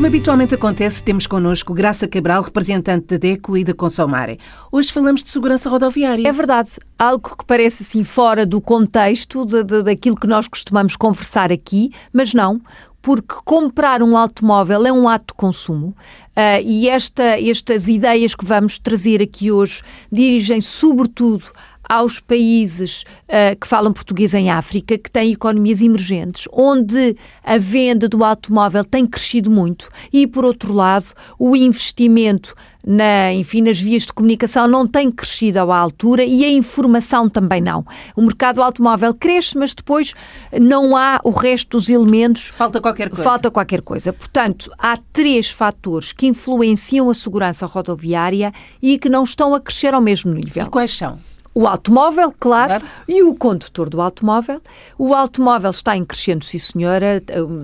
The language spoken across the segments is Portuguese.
Como habitualmente acontece, temos connosco Graça Cabral, representante da DECO e da Consomare. Hoje falamos de segurança rodoviária. É verdade, algo que parece assim fora do contexto de, de, daquilo que nós costumamos conversar aqui, mas não, porque comprar um automóvel é um ato de consumo uh, e esta, estas ideias que vamos trazer aqui hoje dirigem sobretudo aos países uh, que falam português em África, que têm economias emergentes, onde a venda do automóvel tem crescido muito e, por outro lado, o investimento na, enfim, nas vias de comunicação não tem crescido à altura e a informação também não. O mercado automóvel cresce, mas depois não há o resto dos elementos. Falta qualquer coisa. Falta qualquer coisa. Portanto, há três fatores que influenciam a segurança rodoviária e que não estão a crescer ao mesmo nível. E quais são? O automóvel, claro, claro, e o condutor do automóvel. O automóvel está em crescendo, sim senhora,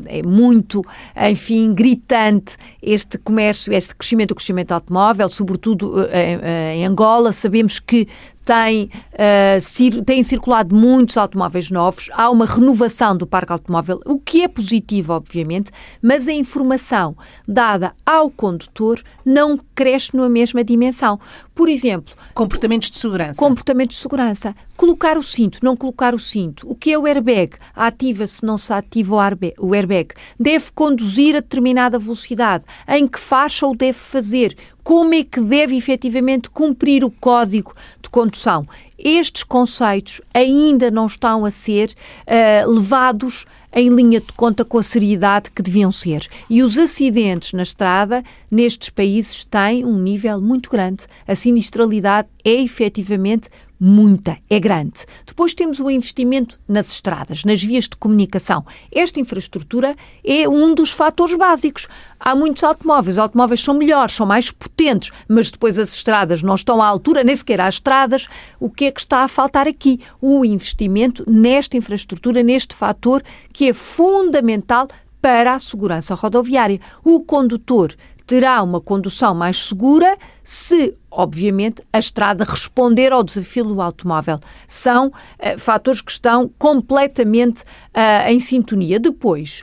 é muito, enfim, gritante este comércio, este crescimento, o crescimento do automóvel, sobretudo eh, em, em Angola. Sabemos que tem, uh, cir têm circulado muitos automóveis novos, há uma renovação do parque automóvel, o que é positivo, obviamente, mas a informação dada ao condutor não cresce na mesma dimensão. Por exemplo, comportamentos de segurança. Comportamentos de segurança. Colocar o cinto, não colocar o cinto. O que é o airbag? Ativa-se, não se ativa o airbag. Deve conduzir a determinada velocidade. Em que faixa o deve fazer? Como é que deve efetivamente cumprir o código de condução? Estes conceitos ainda não estão a ser uh, levados em linha de conta com a seriedade que deviam ser. E os acidentes na estrada nestes países têm um nível muito grande. A sinistralidade é efetivamente muita, é grande. Depois temos o investimento nas estradas, nas vias de comunicação. Esta infraestrutura é um dos fatores básicos. Há muitos automóveis, os automóveis são melhores, são mais potentes, mas depois as estradas não estão à altura, nem sequer às estradas. O que é que está a faltar aqui? O investimento nesta infraestrutura, neste fator que é fundamental para a segurança rodoviária. O condutor terá uma condução mais segura se, obviamente, a estrada responder ao desafio do automóvel. São uh, fatores que estão completamente uh, em sintonia. Depois,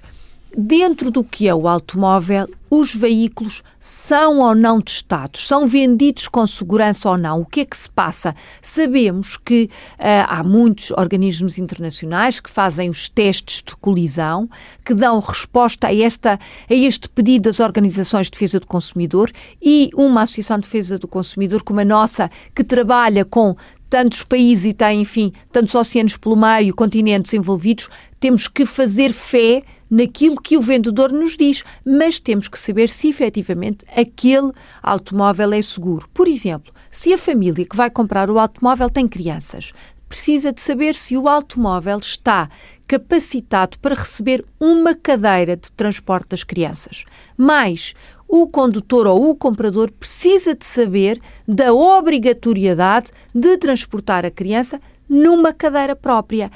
dentro do que é o automóvel, os veículos são ou não testados, são vendidos com segurança ou não. O que é que se passa? Sabemos que uh, há muitos organismos internacionais que fazem os testes de colisão, que dão resposta a, esta, a este pedido das organizações de defesa do consumidor e uma associação de defesa do consumidor como a nossa, que trabalha com tantos países e tem, enfim, tantos oceanos pelo meio, continentes envolvidos, temos que fazer fé naquilo que o vendedor nos diz, mas temos que saber se efetivamente aquele automóvel é seguro. Por exemplo, se a família que vai comprar o automóvel tem crianças, precisa de saber se o automóvel está capacitado para receber uma cadeira de transporte das crianças. Mais, o condutor ou o comprador precisa de saber da obrigatoriedade de transportar a criança numa cadeira própria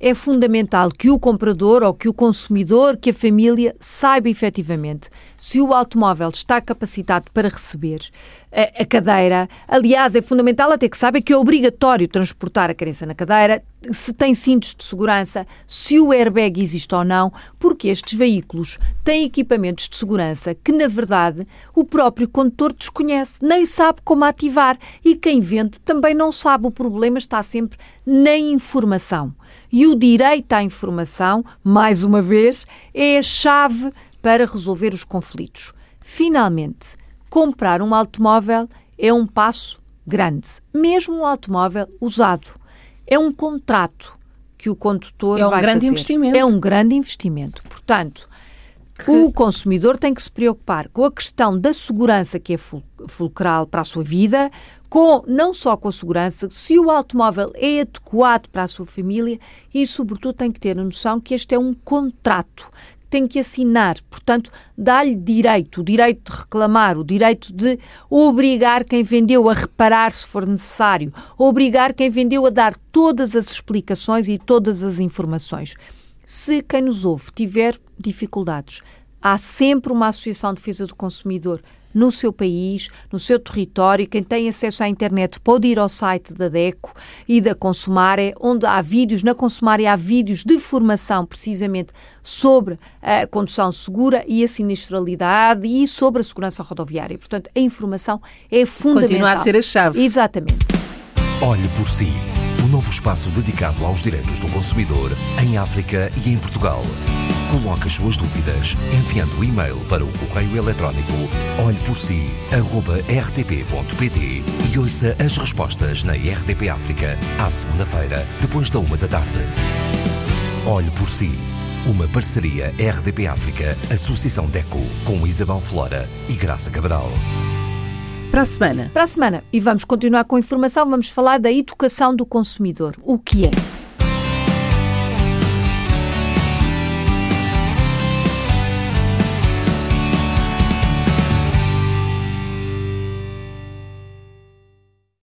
é fundamental que o comprador ou que o consumidor, que a família saiba efetivamente se o automóvel está capacitado para receber a, a cadeira. Aliás, é fundamental até que saiba que é obrigatório transportar a criança na cadeira, se tem cintos de segurança, se o airbag existe ou não, porque estes veículos têm equipamentos de segurança que, na verdade, o próprio condutor desconhece, nem sabe como ativar e quem vende também não sabe. O problema está sempre na informação. E o direito à informação, mais uma vez, é a chave para resolver os conflitos. Finalmente, comprar um automóvel é um passo grande, mesmo um automóvel usado. É um contrato que o condutor é um vai grande fazer. investimento. É um grande investimento. Portanto, que... o consumidor tem que se preocupar com a questão da segurança que é fulcral para a sua vida, com não só com a segurança, se o automóvel é adequado para a sua família e, sobretudo, tem que ter a noção que este é um contrato tem que assinar. Portanto, dá-lhe direito, o direito de reclamar, o direito de obrigar quem vendeu a reparar se for necessário, obrigar quem vendeu a dar todas as explicações e todas as informações. Se quem nos ouve tiver dificuldades, há sempre uma Associação de Defesa do Consumidor no seu país, no seu território. Quem tem acesso à internet pode ir ao site da DECO e da Consumare, onde há vídeos, na Consumare há vídeos de formação precisamente sobre a condução segura e a sinistralidade e sobre a segurança rodoviária. Portanto, a informação é fundamental. Continua a ser a chave. Exatamente. Olhe por si. O novo espaço dedicado aos direitos do consumidor em África e em Portugal. Coloque as suas dúvidas enviando o e-mail para o correio eletrónico olheporsi.rtp.pt e ouça as respostas na RDP África à segunda-feira, depois da uma da tarde. Olhe por si. Uma parceria RDP África, Associação DECO, com Isabel Flora e Graça Cabral. Para a semana. Para a semana. E vamos continuar com a informação, vamos falar da educação do consumidor. O que é?